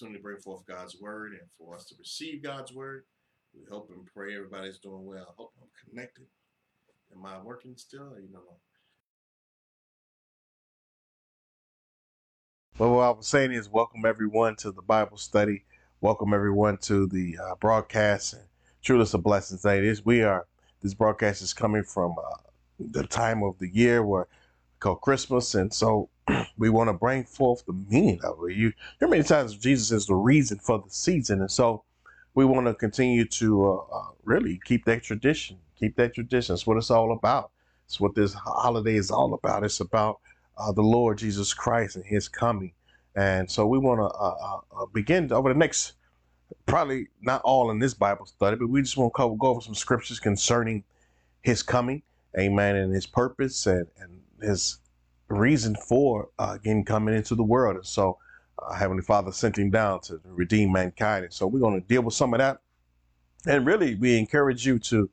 opportunity to bring forth God's word and for us to receive God's word. We hope and pray everybody's doing well. I hope I'm connected. Am I working still? you know? Well, what I was saying is, welcome everyone to the Bible study. Welcome everyone to the uh, broadcast. And truly, it's a blessing today. This we are. This broadcast is coming from uh, the time of the year where called Christmas, and so we want to bring forth the meaning of it. You hear many times Jesus is the reason for the season, and so we want to continue to uh, uh, really keep that tradition. Keep that tradition. It's what it's all about. It's what this holiday is all about. It's about uh, the Lord Jesus Christ and His coming, and so we want to uh, uh, uh, begin over the next. Probably not all in this Bible study, but we just want to go over some scriptures concerning His coming, Amen, and His purpose and and His reason for uh, again coming into the world. And so uh, Heavenly Father sent him down to redeem mankind. And so we're going to deal with some of that. And really, we encourage you to,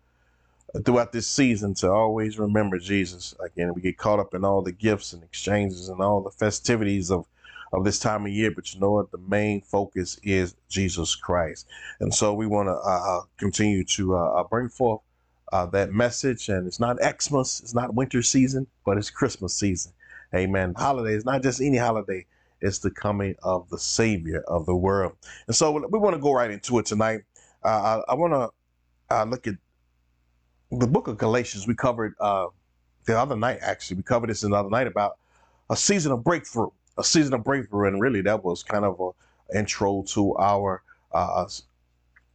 uh, throughout this season, to always remember Jesus. Again, we get caught up in all the gifts and exchanges and all the festivities of, of this time of year. But you know what? The main focus is Jesus Christ. And so we want to uh, uh, continue to uh, bring forth that message. And it's not Xmas, it's not winter season, but it's Christmas season. Amen. Holiday is not just any holiday, it's the coming of the Savior of the world. And so we want to go right into it tonight. Uh, I, I want to uh, look at the book of Galatians. We covered uh, the other night, actually. We covered this another night about a season of breakthrough, a season of breakthrough. And really, that was kind of an intro to our uh,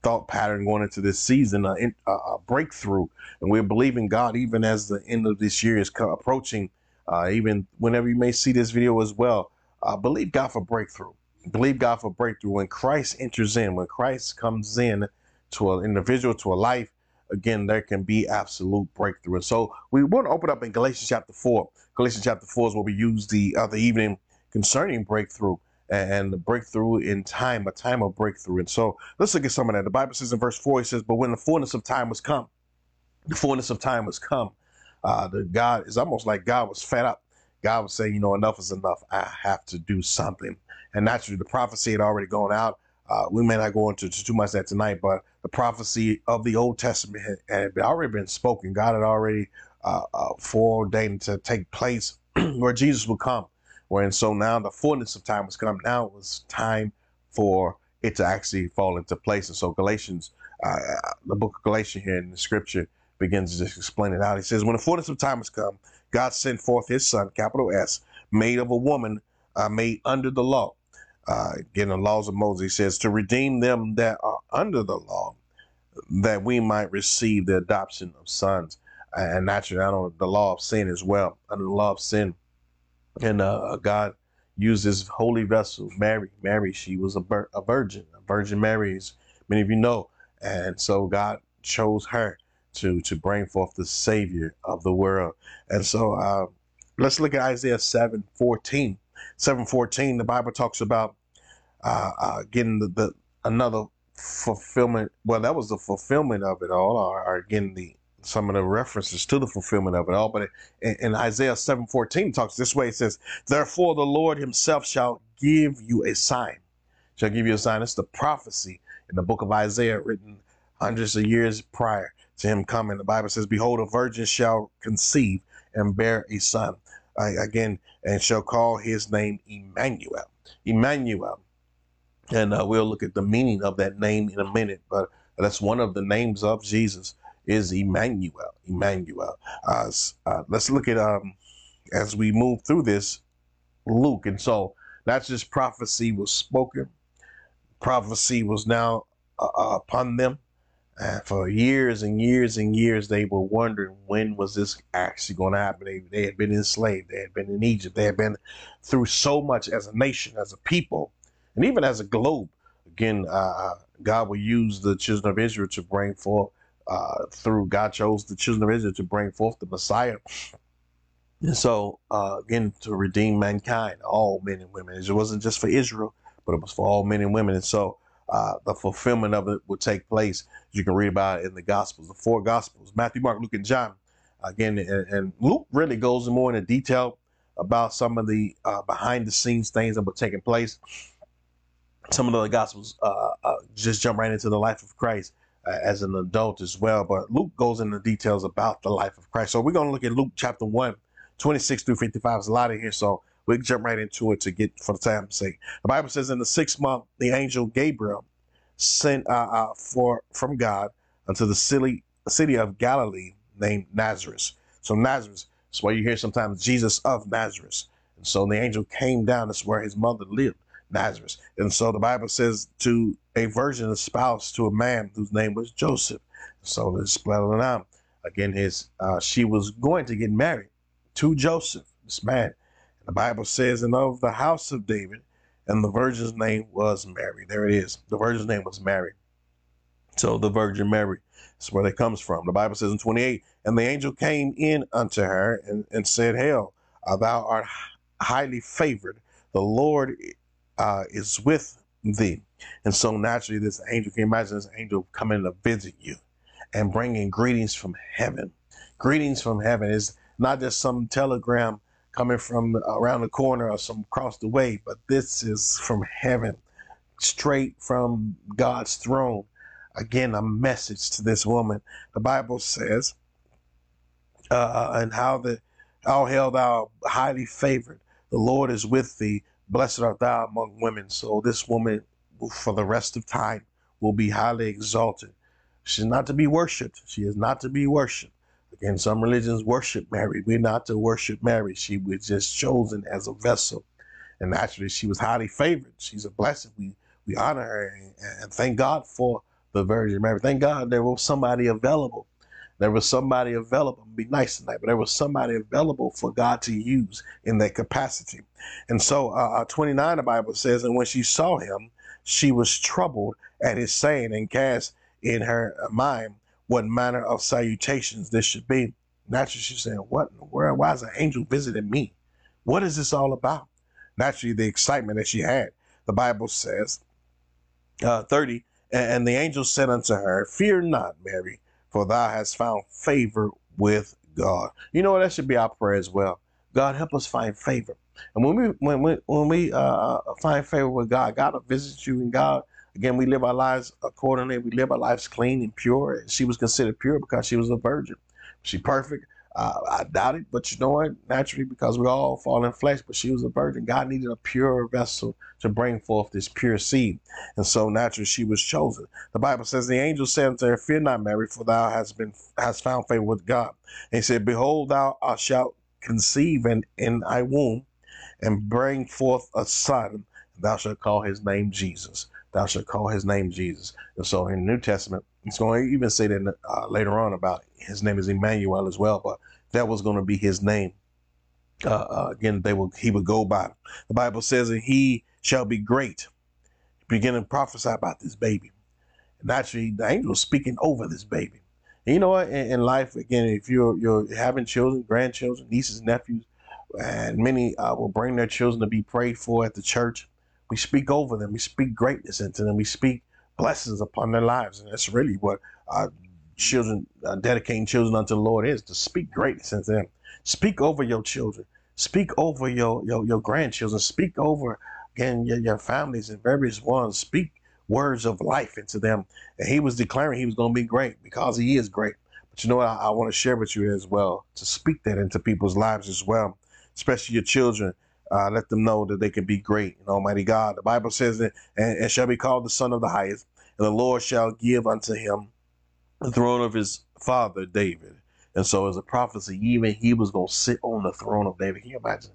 thought pattern going into this season, a, a, breakthrough. And we're believing God, even as the end of this year is approaching uh, even whenever you may see this video as well, uh, believe God for breakthrough. Believe God for breakthrough. When Christ enters in, when Christ comes in to an individual, to a life, again, there can be absolute breakthrough. And so we want to open up in Galatians chapter 4. Galatians chapter 4 is where we use the other evening concerning breakthrough and the breakthrough in time, a time of breakthrough. And so let's look at some of that. The Bible says in verse 4, it says, But when the fullness of time was come, the fullness of time was come, uh, the God is almost like God was fed up. God was saying, you know, enough is enough. I have to do something. And naturally, the prophecy had already gone out. Uh, we may not go into too much that tonight, but the prophecy of the Old Testament had, had already been spoken. God had already uh, uh, foreordained to take place where Jesus would come. Where and so now the fullness of time was come. Now it was time for it to actually fall into place. And so Galatians, uh, the book of Galatians here in the scripture, begins to explain it out. He says, When the fullness of time has come, God sent forth his son, capital S, made of a woman, uh, made under the law. Uh, again, the laws of Moses, he says, to redeem them that are under the law, that we might receive the adoption of sons. And naturally, I know the law of sin as well, under the law of sin. And uh, God used his holy vessel, Mary. Mary, she was a, a virgin, a virgin Mary, as many of you know. And so God chose her to to bring forth the Savior of the world. And so uh, let's look at Isaiah 7 14. 7 14, the Bible talks about uh, uh, getting the, the another fulfillment. Well, that was the fulfillment of it all, or, or again, the some of the references to the fulfillment of it all. But in, in Isaiah 7 14, talks this way it says, Therefore, the Lord himself shall give you a sign. Shall give you a sign. It's the prophecy in the book of Isaiah written hundreds of years prior to him coming. The Bible says, Behold, a virgin shall conceive and bear a son. Again, and shall call his name Emmanuel. Emmanuel. And uh, we'll look at the meaning of that name in a minute, but that's one of the names of Jesus is Emmanuel. Emmanuel. Uh, uh, let's look at um, as we move through this Luke, and so that's just prophecy was spoken. Prophecy was now uh, uh upon them. And for years and years and years, they were wondering when was this actually going to happen. They, they had been enslaved. They had been in Egypt. They had been through so much as a nation, as a people, and even as a globe. Again, uh, uh God will use the children of Israel to bring forth uh, through God chose the children of Israel to bring forth the Messiah. And so, uh, again, to redeem mankind, all men and women. It wasn't just for Israel, but it was for all men and women. And so, uh, the fulfillment of it will take place. You can read about it in the Gospels, the four Gospels Matthew, Mark, Luke, and John. Again, and, and Luke really goes more into detail about some of the uh, behind the scenes things that were taking place. some of the other gospels uh, uh, just jump right into the life of Christ as an adult as well. But Luke goes into details about the life of Christ. So we're going to look at Luke chapter 1, 26 through 55. There's a lot in here. So we can jump right into it to get for the time's sake. The Bible says in the sixth month, the angel Gabriel sent uh, uh, for from God unto the city, city of Galilee named Nazareth. So Nazareth, that's why you hear sometimes Jesus of Nazareth. And so the angel came down. That's where his mother lived, Nazareth. And so the Bible says to a virgin espoused to a man whose name was Joseph. So it's spelling out again. His uh, she was going to get married to Joseph, this man. The Bible says, and of the house of David, and the virgin's name was Mary. There it is. The virgin's name was Mary. So the Virgin Mary is where that comes from. The Bible says in 28, and the angel came in unto her and, and said, Hail, uh, thou art highly favored. The Lord uh, is with thee. And so naturally, this angel, can you imagine this angel coming to visit you and bringing greetings from heaven? Greetings from heaven is not just some telegram coming from around the corner or some across the way, but this is from heaven, straight from God's throne. Again, a message to this woman. The Bible says, uh, and how the all hail thou highly favored. The Lord is with thee. Blessed art thou among women. So this woman, for the rest of time, will be highly exalted. She's not to be worshipped. She is not to be worshipped. Again, some religions worship Mary. We're not to worship Mary. She was just chosen as a vessel. And actually, she was highly favored. She's a blessing. We we honor her and, and thank God for the Virgin Mary. Thank God there was somebody available. There was somebody available. To be nice tonight, but there was somebody available for God to use in that capacity. And so, uh, uh 29, the Bible says, and when she saw him, she was troubled at his saying and cast in her mind what manner of salutations this should be. Naturally, she's saying, What in the world? Why is an angel visiting me? What is this all about? Naturally, the excitement that she had. The Bible says, uh, 30, and the angel said unto her, Fear not, Mary, for thou hast found favor with God. You know what? That should be our prayer as well. God, help us find favor. And when we when we when we uh, find favor with God, God will visit you, and God Again, we live our lives accordingly. We live our lives clean and pure. She was considered pure because she was a virgin. She perfect. Uh, I doubt it, but you know what? Naturally, because we all fall in flesh, but she was a virgin. God needed a pure vessel to bring forth this pure seed. And so naturally she was chosen. The Bible says the angel said unto her, Fear not, Mary, for thou hast been hast found favor with God. And he said, Behold, thou shalt conceive in, in thy womb and bring forth a son, and thou shalt call his name Jesus thou shalt call his name Jesus. And so in the New Testament, it's going to even say that uh, later on about his name is Emmanuel as well, but that was going to be his name. Uh, uh, again, they will he would go by. The Bible says that he shall be great. Begin to prophesy about this baby. And actually, the angel is speaking over this baby. And you know what? In, in, life, again, if you're you're having children, grandchildren, nieces, nephews, and many uh, will bring their children to be prayed for at the church. We speak over them. We speak greatness into them. We speak blessings upon their lives. And that's really what our children, dedicating children unto the Lord is to speak greatness into them. Speak over your children. Speak over your, your, your grandchildren. Speak over, again, your, your families and various ones. Speak words of life into them. And he was declaring he was going to be great because he is great. But you know what? I, I want to share with you as well to speak that into people's lives as well, especially your children uh, let them know that they can be great Almighty God. The Bible says that, and, and shall be called the Son of the Highest, and the Lord shall give unto him the throne of his father David. And so, as a prophecy, even he was going to sit on the throne of David. Can you imagine?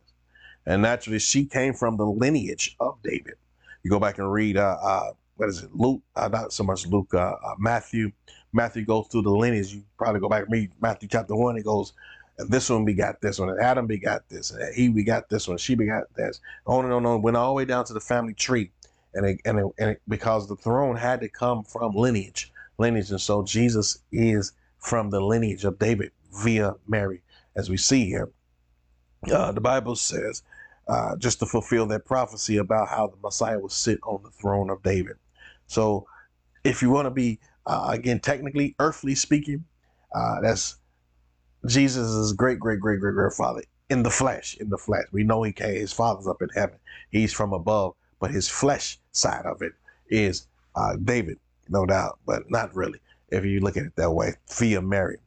And naturally, she came from the lineage of David. You go back and read, uh, uh, what is it, Luke? Uh, not so much Luke, uh, uh, Matthew. Matthew goes through the lineage. You probably go back and read Matthew chapter one. It goes and this one begot this one, and Adam begot this, and he begot this one, she begot this. On and on and on, went all the way down to the family tree, and it, and it, and it, because the throne had to come from lineage, lineage, and so Jesus is from the lineage of David via Mary, as we see here. Uh, the Bible says, uh, just to fulfill that prophecy about how the Messiah will sit on the throne of David. So, if you want to be uh, again technically earthly speaking, uh, that's Jesus is great, great, great, great grandfather in the flesh. In the flesh, we know he came. His father's up in heaven. He's from above. but his flesh side of it is uh, David, no doubt, but not really if you look at it that way via Mary.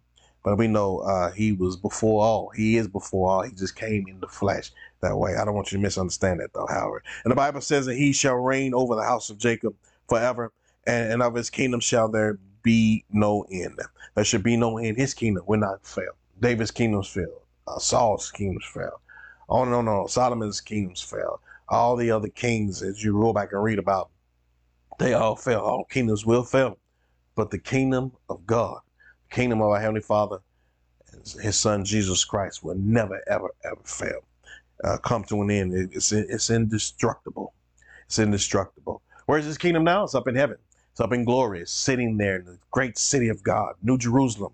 But we know uh, he was before all. He is before all. He just came in the flesh that way. I don't want you to misunderstand that, though, Howard. And the Bible says that he shall reign over the house of Jacob forever, and, and of his kingdom shall there be no end. There should be no end. His kingdom will not fail. David's kingdoms failed. Uh, Saul's kingdoms and on and on. Solomon's kingdoms failed. All the other kings, as you roll back and read about, they all fell. All kingdoms will fail. But the kingdom of God, the kingdom of our Heavenly Father, his son Jesus Christ will never, ever, ever fail. Uh, come to an end. It's, it's indestructible. It's indestructible. Where's his kingdom now? It's up in heaven. It's up in glory. It's sitting there in the great city of God. New Jerusalem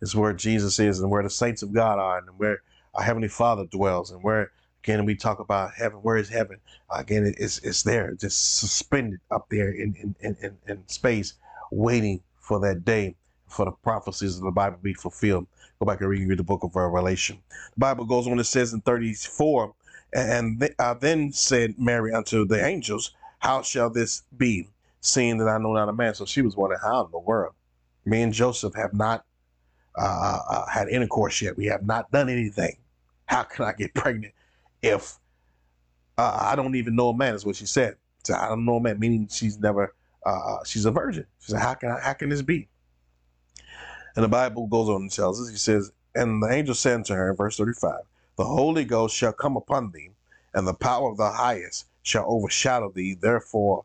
is where Jesus is and where the saints of God are and where our Heavenly Father dwells and where, again, we talk about heaven. Where is heaven? Again, it's, it's there, just suspended up there in, in, in, in space, waiting for that day for the prophecies of the Bible to be fulfilled. Go back and read the book of Revelation. The Bible goes on, it says in 34, and I then said Mary unto the angels, How shall this be, seeing that I know not a man? So she was wondering, How in the world? Me and Joseph have not uh, uh, had intercourse yet. We have not done anything. How can I get pregnant if uh, I don't even know a man? Is what she said. So I don't know a man, meaning she's never, uh, uh, she's a virgin. She said, How can I, how can this be? And the Bible goes on and tells us, he says, And the angel said unto her in verse 35, The Holy Ghost shall come upon thee, and the power of the highest shall overshadow thee. Therefore,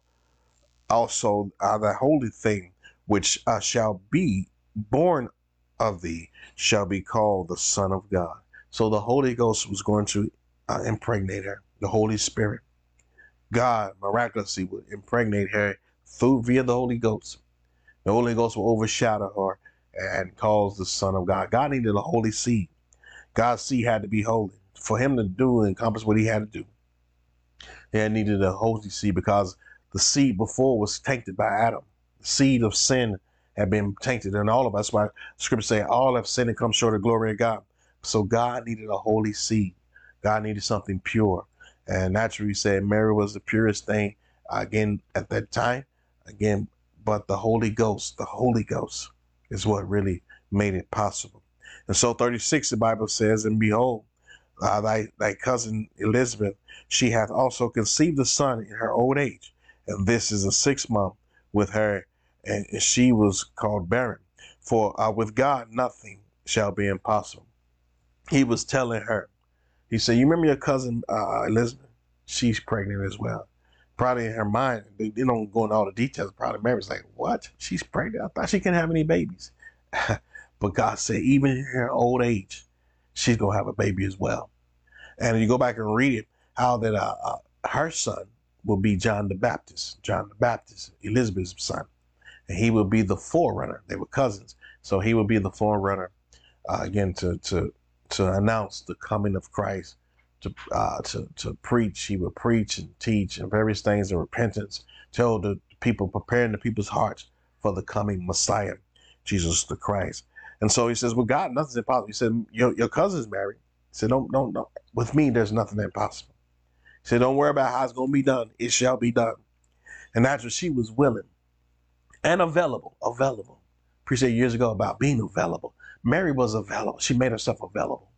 also uh, the holy thing which uh, shall be born of thee shall be called the Son of God. So the Holy Ghost was going to uh, impregnate her, the Holy Spirit. God miraculously would impregnate her through via the Holy Ghost. The Holy Ghost will overshadow her and cause the Son of God. God needed a holy seed. God's seed had to be holy. For him to do and accomplish what he had to do, he needed a holy seed because the seed before was tainted by Adam. The seed of sin had been tainted in all of us. Why scripture say all have sinned and come short of glory of God. So God needed a holy seed. God needed something pure. And naturally, we said Mary was the purest thing again at that time. Again, but the Holy Ghost, the Holy Ghost is what really made it possible. And so 36, the Bible says, And behold, uh, thy, thy cousin Elizabeth, she hath also conceived a son in her old age. And this is a sixth month with her, and she was called barren. For uh, with God nothing shall be impossible. He was telling her, he said, You remember your cousin uh, Elizabeth? She's pregnant as well. Probably in her mind, they, don't go into all the details. Probably Mary's like, What? She's pregnant? I thought she couldn't have any babies. but God said, Even in her old age, she's going to have a baby as well. And you go back and read it, how that uh, uh, her son will be John the Baptist, John the Baptist, Elizabeth's son. And he would be the forerunner. They were cousins. So he would be the forerunner, uh, again, to, to, to announce the coming of Christ, to, uh, to, to preach. He would preach and teach and various things of repentance, tell the people, preparing the people's hearts for the coming Messiah, Jesus the Christ. And so he says, Well, God, nothing's impossible. He said, Your, your cousin's married. He said, Don't, don't, don't. With me, there's nothing impossible. He said, Don't worry about how it's to be done. It shall be done. And that's what she was willing and available. Available. Appreciate years ago about being available. Mary was available. She made herself available.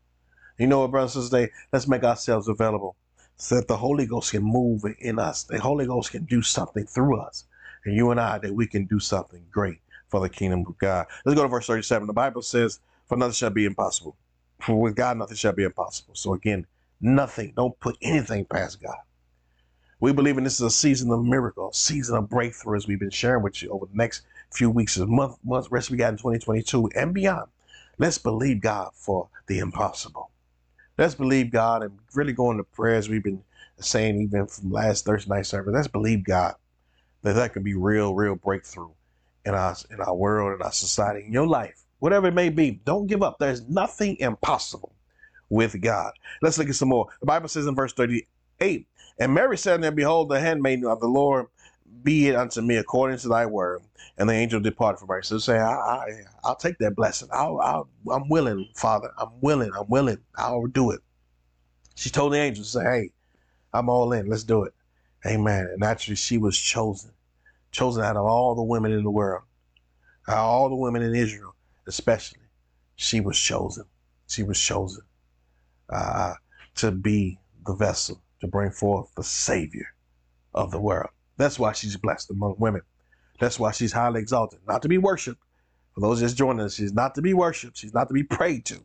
You know what, brothers and sisters? Let's make ourselves available so that the Holy Ghost can move in us. The Holy Ghost can do something through us. And you and I, that we can do something great for the kingdom of God. Let's go to verse 37. The Bible says, For nothing shall be impossible. For with God, nothing shall be impossible. So again, nothing. Don't put anything past God. We believe in this is a season of miracle, a season of breakthrough, as we've been sharing with you over the next few weeks, a month, month, rest we got in 2022 and beyond. Let's believe God for the impossible. Let's believe God and really go into prayers we've been saying even from last Thursday night service. Let's believe God that that can be real, real breakthrough in our in our world, in our society, in your life, whatever it may be. Don't give up. There's nothing impossible with God. Let's look at some more. The Bible says in verse 38, and Mary said unto him, Behold, the handmaiden of the Lord, be it unto me according to thy word. And the angel departed from her. So say, I, I, I'll take that blessing. I'll, I'll, I'm willing, Father. I'm willing. I'm willing. I'll do it. She told the angel, say, hey, I'm all in. Let's do it. Amen. And actually, she was chosen, chosen out of all the women in the world, all the women in Israel, especially. She was chosen. She was chosen uh, to be the vessel to bring forth the Savior of the world. That's why she's blessed among women. That's why she's highly exalted, not to be worshipped. For those just joining us, she's not to be worshipped. She's not to be prayed to,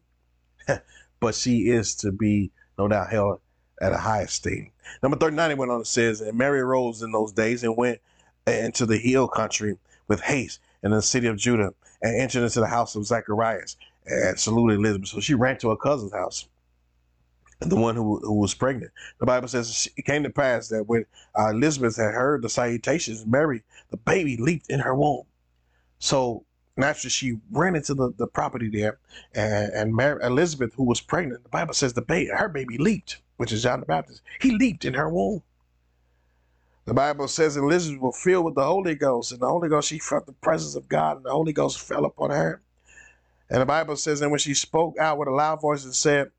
but she is to be, no doubt, held at a high esteem. Number 39, it went on, it says, And Mary rose in those days and went uh, into the hill country with haste in the city of Judah and entered into the house of Zacharias and saluted Elizabeth. So she ran to her cousin's house the one who, who was pregnant. The Bible says it came to pass that when uh, Elizabeth had heard the salutations, Mary, the baby, leaped in her womb. So naturally, she ran into the, the property there, and, and Mary, Elizabeth, who was pregnant, the Bible says the baby, her baby leaped, which is John the Baptist. He leaped in her womb. The Bible says Elizabeth was filled with the Holy Ghost, and the Holy Ghost, she felt the presence of God, and the Holy Ghost fell upon her. And the Bible says, and when she spoke out with a loud voice and said,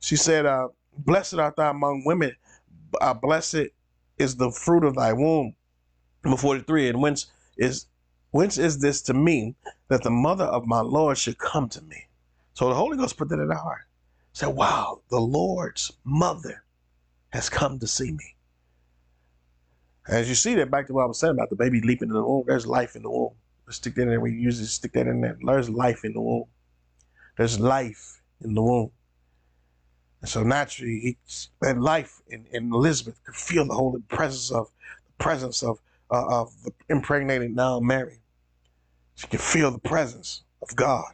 she said, uh, Blessed art thou among women, uh, blessed is the fruit of thy womb. Number 43, and whence is whence is this to me that the mother of my Lord should come to me? So the Holy Ghost put that in her heart. Said, Wow, the Lord's mother has come to see me. As you see that back to what I was saying about the baby leaping in the womb, there's life in the womb. Let's stick that in there. We usually stick that in there. There's life in the womb. There's life in the womb. And so naturally, that life in, in Elizabeth could feel the holy presence of the presence of uh, of the impregnated now Mary. She could feel the presence of God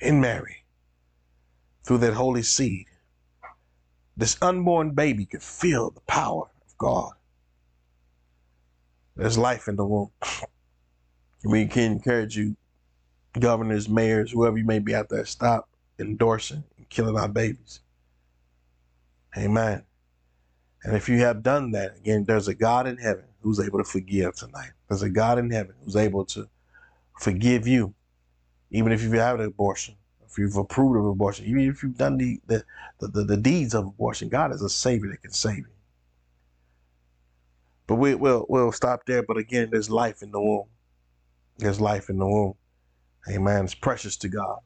in Mary through that holy seed. This unborn baby could feel the power of God. There's life in the womb. We can encourage you, governors, mayors, whoever you may be out there, stop endorsing and killing our babies. Amen. And if you have done that, again, there's a God in heaven who's able to forgive tonight. There's a God in heaven who's able to forgive you, even if you've had an abortion, if you've approved of abortion, even if you've done the, the, the, the, deeds of abortion. God is a Savior that can save you. But we, will we'll stop there. But again, there's life in the womb. There's life in the womb. Amen. It's precious to God.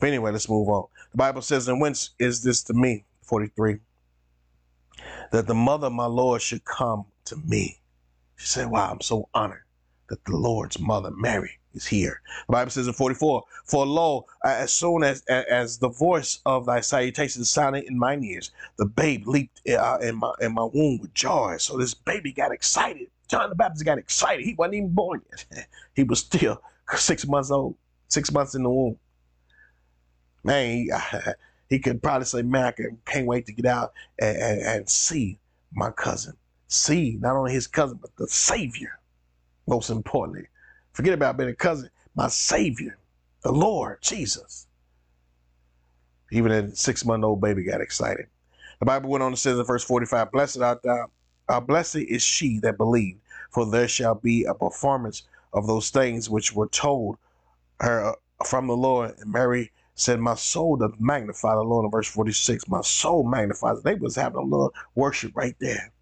But anyway, let's move on. The Bible says, And whence is this to me? 43. That the mother of my Lord should come to me. She said, Wow, I'm so honored that the Lord's mother, Mary, is here. The Bible says in 44, For lo, as soon as as the voice of thy salutation sounded in mine ears, the babe leaped uh, in my in my womb with joy. So this baby got excited. John the Baptist got excited. He wasn't even born yet. he was still six months old, six months in the womb. Man, he, could probably say, man, I can't wait to get out and, and, and see my cousin. See not only his cousin, but the Savior, most importantly. Forget about being a cousin, my Savior, the Lord Jesus. Even a six month old baby got excited. The Bible went on to say in verse 45, Blessed art thou, uh, blessed is she that believed, for there shall be a performance of those things which were told her uh, from the Lord. And Mary said, My soul doth magnify the Lord in verse 46. My soul magnifies. They was having a little worship right there.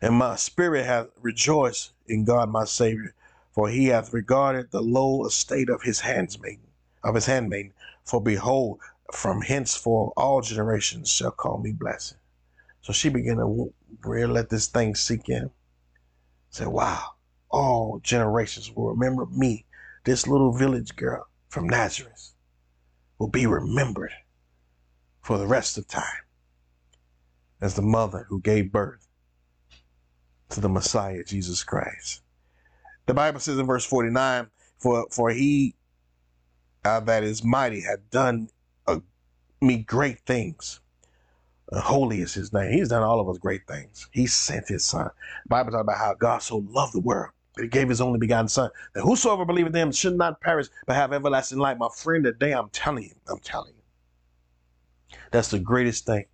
And my spirit hath rejoiced in God my Savior, for he hath regarded the low estate of his handmaiden, of his handmaiden. For behold, from henceforth all generations shall call me blessed. So she began to really let this thing sink in. Say, wow, all generations will remember me, this little village girl from Nazareth will be remembered for the rest of time as the mother who gave birth to the Messiah, Jesus Christ. The Bible says in verse 49, for, for he uh, that is mighty hath done uh, me great things. Uh, holy is his name. He's done all of us great things. He sent his son. The Bible talks about how God so loved the world he gave his only begotten son, that whosoever believeth in him should not perish, but have everlasting life. My friend, today I'm telling you, I'm telling you. That's the greatest thing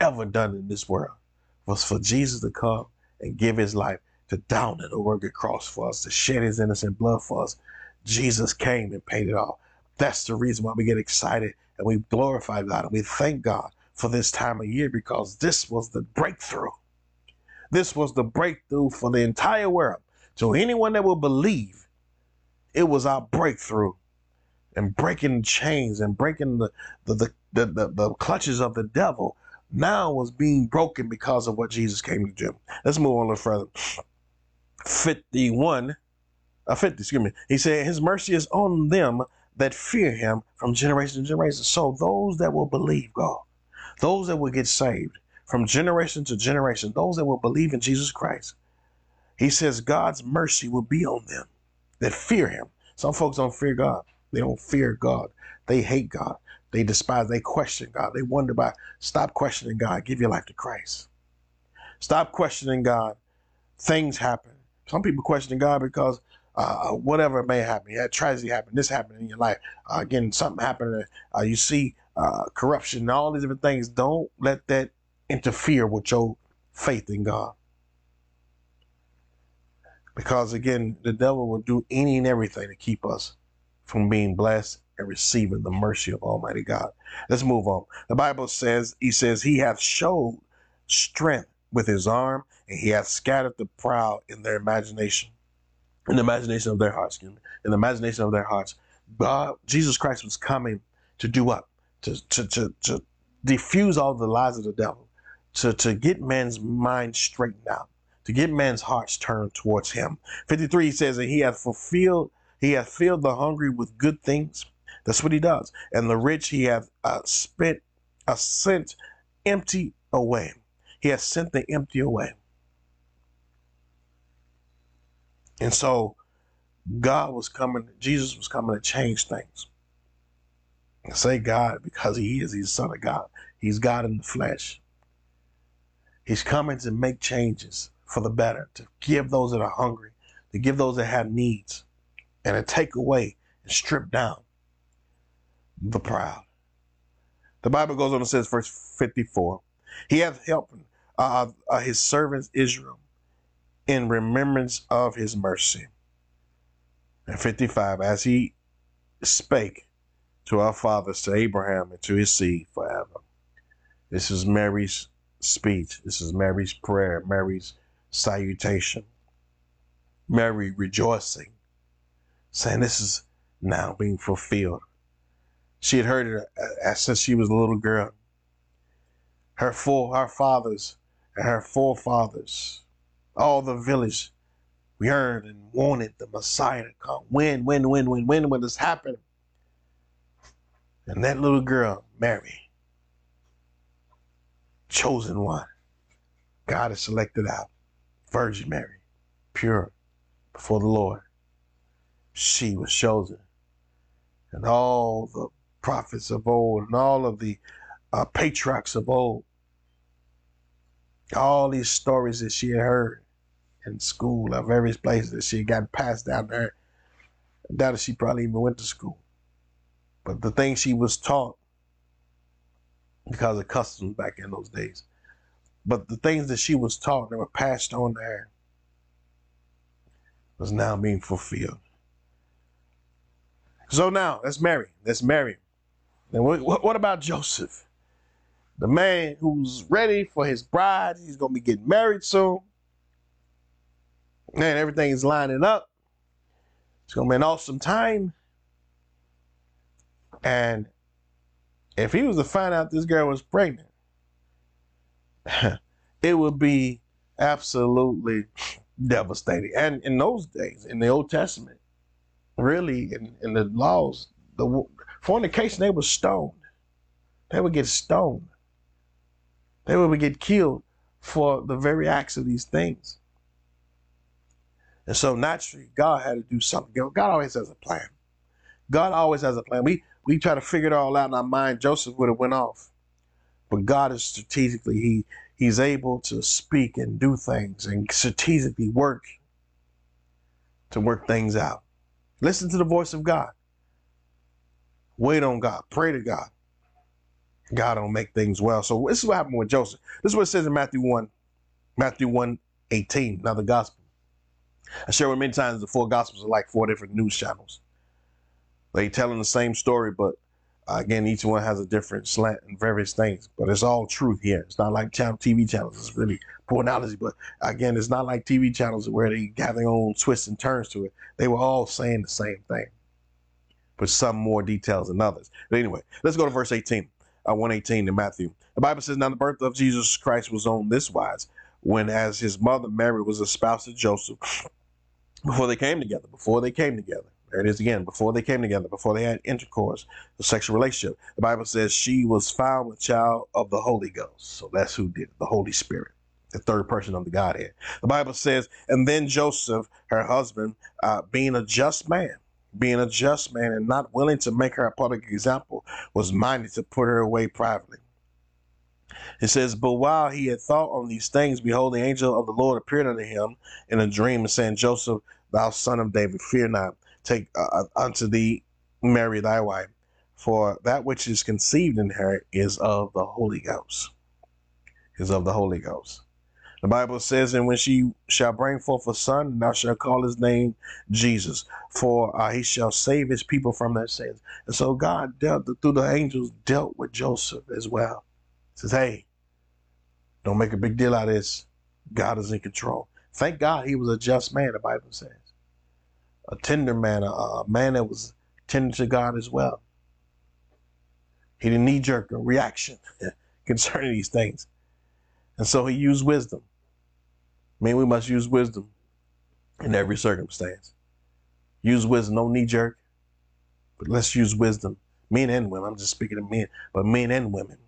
ever done in this world was for Jesus to come and give his life to down at the rugged cross for us, to shed his innocent blood for us. Jesus came and paid it all. That's the reason why we get excited and we glorify God and we thank God for this time of year because this was the breakthrough. This was the breakthrough for the entire world. So anyone that will believe, it was our breakthrough and breaking chains and breaking the the, the the, the, the clutches of the devil now was being broken because of what Jesus came to do. Let's move on a little further. 51, uh, 50, excuse me. He said, His mercy is on them that fear him from generation to generation. So those that will believe God, those that will get saved from generation to generation, those that will believe in Jesus Christ, he says God's mercy will be on them that fear him. Some folks don't fear God. They don't fear God. They hate God. They despise, they question God. They wonder about, stop questioning God. Give your life to Christ. Stop questioning God. Things happen. Some people question God because uh, whatever may happen. Had tragedy happened, This happened in your life. Uh, again, something happened. Uh, you see uh, corruption all these different things. Don't let that interfere with your faith in God. Because again, the devil will do any and everything to keep us from being blessed and receiving the mercy of Almighty God. Let's move on. The Bible says, He says, He hath showed strength with His arm, and He hath scattered the proud in their imagination, in the imagination of their hearts, in the imagination of their hearts. God, Jesus Christ was coming to do what? To, to, to, to diffuse all the lies of the devil, to, to get man's mind straightened out, to get men's hearts turned towards Him. 53 says that He hath fulfilled, He hath filled the hungry with good things that's what he does. And the rich he hath uh, spent, uh, sent empty away. He has sent the empty away. And so God was coming, Jesus was coming to change things. I say God because he is, he's the son of God. He's God in the flesh. He's coming to make changes for the better, to give those that are hungry, to give those that have needs, and to take away and strip down the proud. The Bible goes on and says, verse 54, He hath helped uh, uh, his servants Israel in remembrance of his mercy. And 55, as he spake to our fathers, to Abraham, and to his seed forever. This is Mary's speech. This is Mary's prayer, Mary's salutation. Mary rejoicing, saying, This is now being fulfilled. She had heard it uh, since she was a little girl. Her full, her fathers and her forefathers, all the village, we heard and wanted the Messiah to come. When, when, when, when, when will this happen? And that little girl, Mary, chosen one, God has selected out, Virgin Mary, pure before the Lord. She was chosen. And all the prophets of old and all of the uh, patriarchs of old. All these stories that she had heard in school of various places that she had gotten passed down there. I doubt if she probably even went to school. But the things she was taught, because of customs back in those days, but the things that she was taught that were passed on to her was now being fulfilled. So now, let's marry. Let's marry. And what, what about Joseph? The man who's ready for his bride. He's going to be getting married soon. Man, everything is lining up. It's going to be an awesome time. And if he was to find out this girl was pregnant, it would be absolutely devastating. And in those days, in the Old Testament, really, in, in the laws, the Fornication, they were stoned. They would get stoned. They would get killed for the very acts of these things. And so naturally, God had to do something. God always has a plan. God always has a plan. We we try to figure it all out in our mind. Joseph would have went off, but God is strategically he he's able to speak and do things and strategically work to work things out. Listen to the voice of God. Wait on God. Pray to God. God will make things well. So this is what happened with Joseph. This is what it says in Matthew 1, Matthew 1, 18, now the gospel. I share with many times the four gospels are like four different news channels. They telling the same story, but Again, each one has a different slant and various things, but it's all truth here. It's not like channel, TV channels. It's really poor analogy, but again, it's not like TV channels where they have their own twists and turns to it. They were all saying the same thing, but some more details than others. But anyway, let's go to verse 18, uh, 118 in Matthew. The Bible says, Now the birth of Jesus Christ was on this wise, when as his mother Mary was espoused to Joseph, before they came together, before they came together. There it is again. Before they came together, before they had intercourse, the sexual relationship. The Bible says she was found with child of the Holy Ghost. So that's who did it, the Holy Spirit, the third person of the Godhead. The Bible says, and then Joseph, her husband, uh, being a just man, being a just man and not willing to make her a public example, was minded to put her away privately. It says, But while he had thought on these things, behold, the angel of the Lord appeared unto him in a dream, and saying, Joseph, thou son of David, fear not take uh, uh, unto thee Mary thy wife, for that which is conceived in her is of the Holy Ghost. Is of the Holy Ghost. The Bible says, and when she shall bring forth a son, thou shalt call his name Jesus, for uh, he shall save his people from their sins. And so God dealt through the angels dealt with Joseph as well. He says, hey, don't make a big deal out of this. God is in control. Thank God he was a just man, the Bible says a tender man, a, a man that was tender to God as well. He didn't knee jerk a reaction concerning these things. And so he used wisdom. I mean, we must use wisdom in every circumstance. Use wisdom, no knee jerk, but let's use wisdom. Men and women, I'm just speaking to men, but men and women.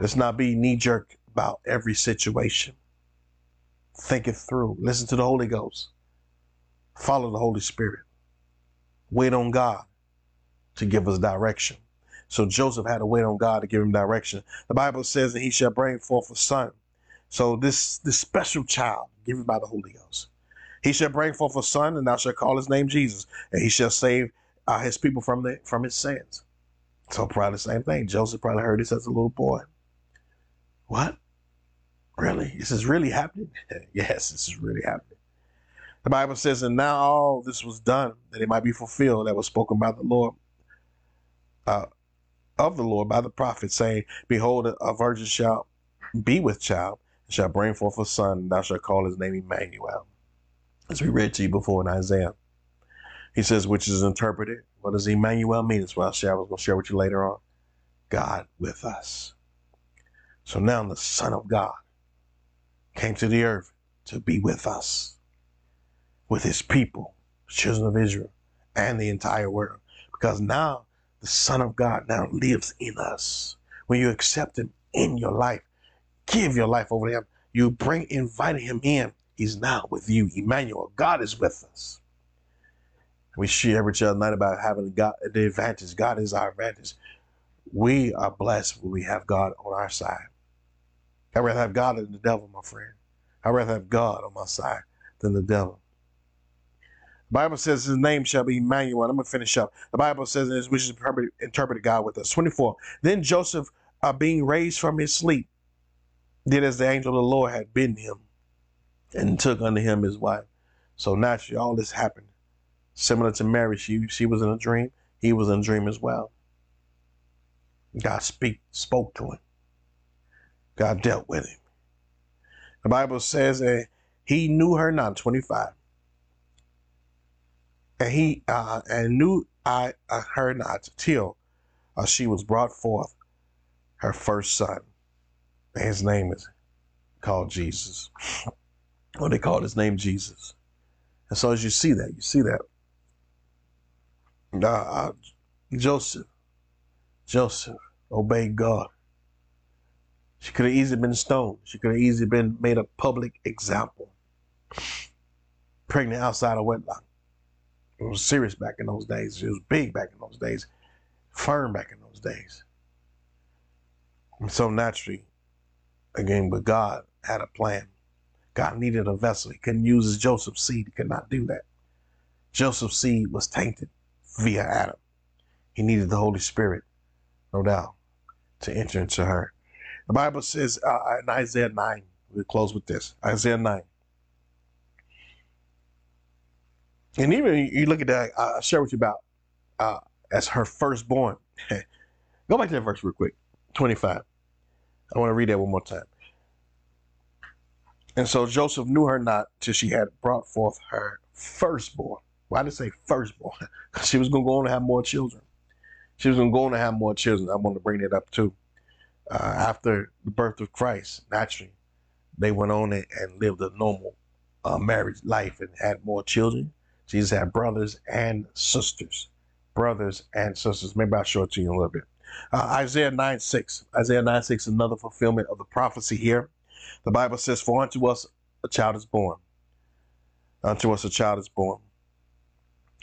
Let's not be knee jerk about every situation. Think it through. Listen to the Holy Ghost. Follow the Holy Spirit. Wait on God to give us direction. So Joseph had to wait on God to give him direction. The Bible says that he shall bring forth a son. So this this special child given by the Holy Ghost. He shall bring forth a son, and thou shalt call his name Jesus, and he shall save uh, his people from the from his sins. So probably the same thing. Joseph probably heard this as a little boy. What? Really? This is really happening? yes, this is really happening. The Bible says, and now all this was done that it might be fulfilled that was spoken by the Lord, uh, of the Lord by the prophet, saying, Behold, a virgin shall be with child, and shall bring forth a son, and thou shalt call his name Emmanuel. As we read to you before in Isaiah. He says, which is interpreted. What does Emmanuel mean? That's what I'll share. I was going to share with you later on. God with us. So now the Son of God came to the earth to be with us with his people, children of Israel, and the entire world. Because now the Son of God now lives in us. When you accept him in your life, give your life over to him. You bring inviting him in. He's now with you. Emmanuel, God is with us. We share every other night about having God the advantage. God is our advantage. We are blessed when we have God on our side. I'd rather have God than the devil, my friend. I'd rather have God on my side than the devil. Bible says his name shall be Emmanuel. I'm going to finish up. The Bible says this, which is interpreted God with us. 24. Then Joseph, uh, being raised from his sleep, did as the angel of the Lord had bidden him and took unto him his wife. So naturally, all this happened. Similar to Mary, she, she was in a dream. He was in a dream as well. God speak, spoke to him. God dealt with him. The Bible says that he knew her not, 25 and he uh, and knew I uh, her not till uh, she was brought forth her first son. His name is called Jesus. Or they called his name Jesus. And so as you see that, you see that uh, Joseph, Joseph obeyed God. She could have easily been stoned. She could have easily been made a public example. Pregnant outside of wedlock. It was serious back in those days. It was big back in those days, firm back in those days. And so naturally, again, but God had a plan. God needed a vessel. He couldn't use his Joseph's seed. He could not do that. Joseph's seed was tainted via Adam. He needed the Holy Spirit, no doubt, to enter into her. The Bible says uh, in Isaiah 9, we'll close with this Isaiah 9. And even you look at that, I share with you about uh, as her firstborn, Go back to that verse real quick. 25. I want to read that one more time. And so Joseph knew her not till she had brought forth her firstborn. Why did I say firstborn? Because she was going to go on to have more children. She was going to go on to have more children. I want to bring that up too. Uh, after the birth of Christ, naturally, they went on and, and lived a normal uh, married life and had more children. Jesus had brothers and sisters. Brothers and sisters. Maybe I'll show it to you in a little bit. Uh, Isaiah 9 6. Isaiah 9 6, another fulfillment of the prophecy here. The Bible says, For unto us a child is born. Unto us a child is born.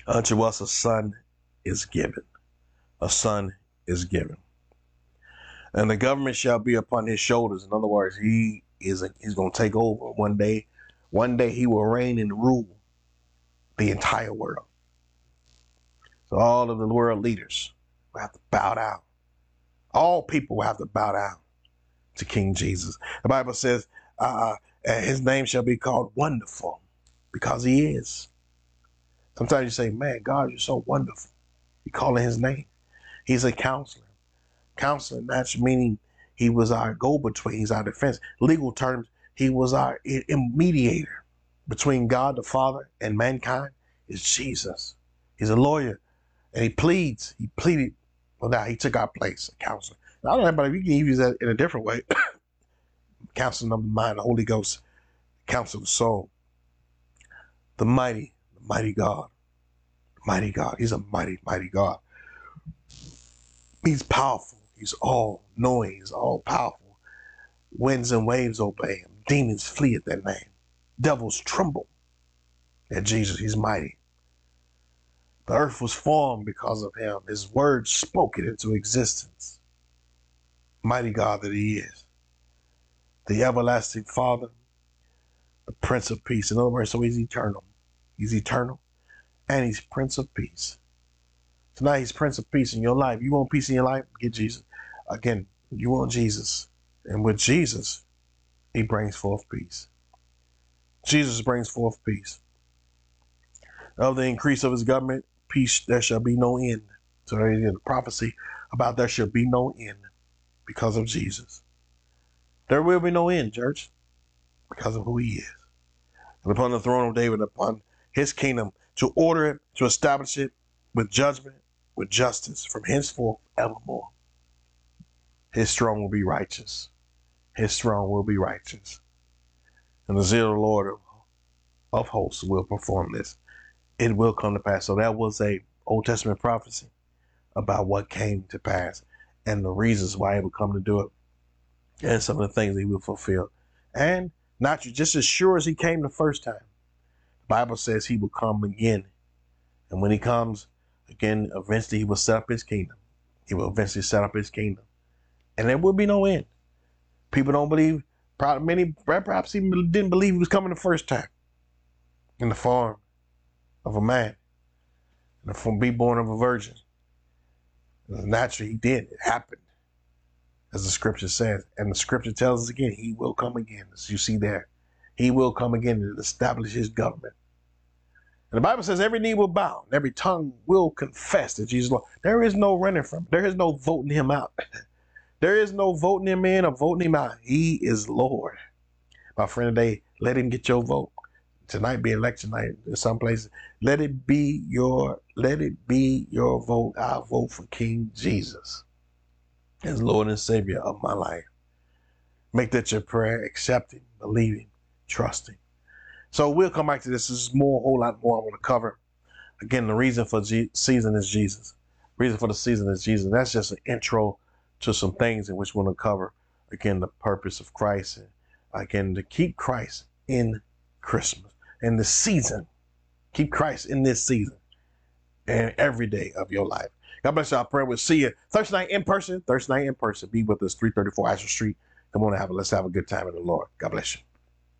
Unto us a son is given. A son is given. And the government shall be upon his shoulders. In other words, he is a, he's going to take over one day. One day he will reign and rule the entire world. So all of the world leaders will have to bow down. All people will have to bow down to King Jesus. The Bible says, uh, his name shall be called wonderful because he is. Sometimes you say, man, God, you're so wonderful. You call his name. He's a counselor. Counselor, that's meaning he was our go-between. He's our defense. Legal terms, he was our mediator between God the Father and mankind is Jesus. He's a lawyer and he pleads. He pleaded. Well, now he took our place, a counselor. I don't know, but you can use that in a different way. Counseling of the mind, the Holy Ghost, counsel of the soul. The mighty, the mighty God, the mighty God. He's a mighty, mighty God. He's powerful. He's all knowing. He's all powerful. Winds and waves obey him. Demons flee at that name. Devils tremble at Jesus. He's mighty. The earth was formed because of him. His word spoke it into existence mighty God that He is, the everlasting Father, the Prince of Peace. In other words, so He's eternal. He's eternal, and He's Prince of Peace. Tonight, He's Prince of Peace in your life. You want peace in your life? Get Jesus. Again, you want Jesus. And with Jesus, He brings forth peace. Jesus brings forth peace. Of the increase of His government, peace there shall be no end. So there is a prophecy about there shall be no end because of Jesus. There will be no end, church, because of who he is. And upon the throne of David, upon his kingdom, to order it, to establish it with judgment, with justice, from henceforth evermore. His throne will be righteous. His throne will be righteous. And the zeal Lord of, of hosts will perform this. It will come to pass. So that was a Old Testament prophecy about what came to pass and the reasons why he would come to do it and some of the things he will fulfill. And not just as sure as he came the first time. The Bible says he will come again. And when he comes again, eventually he will set up his kingdom. He will eventually set up his kingdom. And there will be no end. People don't believe, probably many perhaps even didn't believe he was coming the first time in the form of a man and from be born of a virgin. Naturally, he did. It happened, as the scripture says. And the scripture tells us again, he will come again, as you see there. He will come again and establish his government. And the Bible says every knee will bow, and every tongue will confess that Jesus Lord. There is no running from him. There is no voting him out. there is no voting him in or voting him out. He is Lord. My friend today, let him get your vote tonight be election night in some places. Let it be your let it be your vote. I vote for King Jesus as Lord and Savior of my life. Make that your prayer, accepting, believing, trusting. So we'll come back to this. There's more, a whole lot more I want to cover. Again, the reason for season is Jesus. Reason for the season is Jesus. That's just an intro to some things in which we're going to cover. Again, the purpose of Christ and again to keep Christ in Christmas in the season. Keep Christ in this season and every day of your life. God bless you. I pray we'll see you Thursday night in person. Thursday night in person. Be with us, 334 Ashford Street. Come on and have a, let's have a good time in the Lord. God bless you.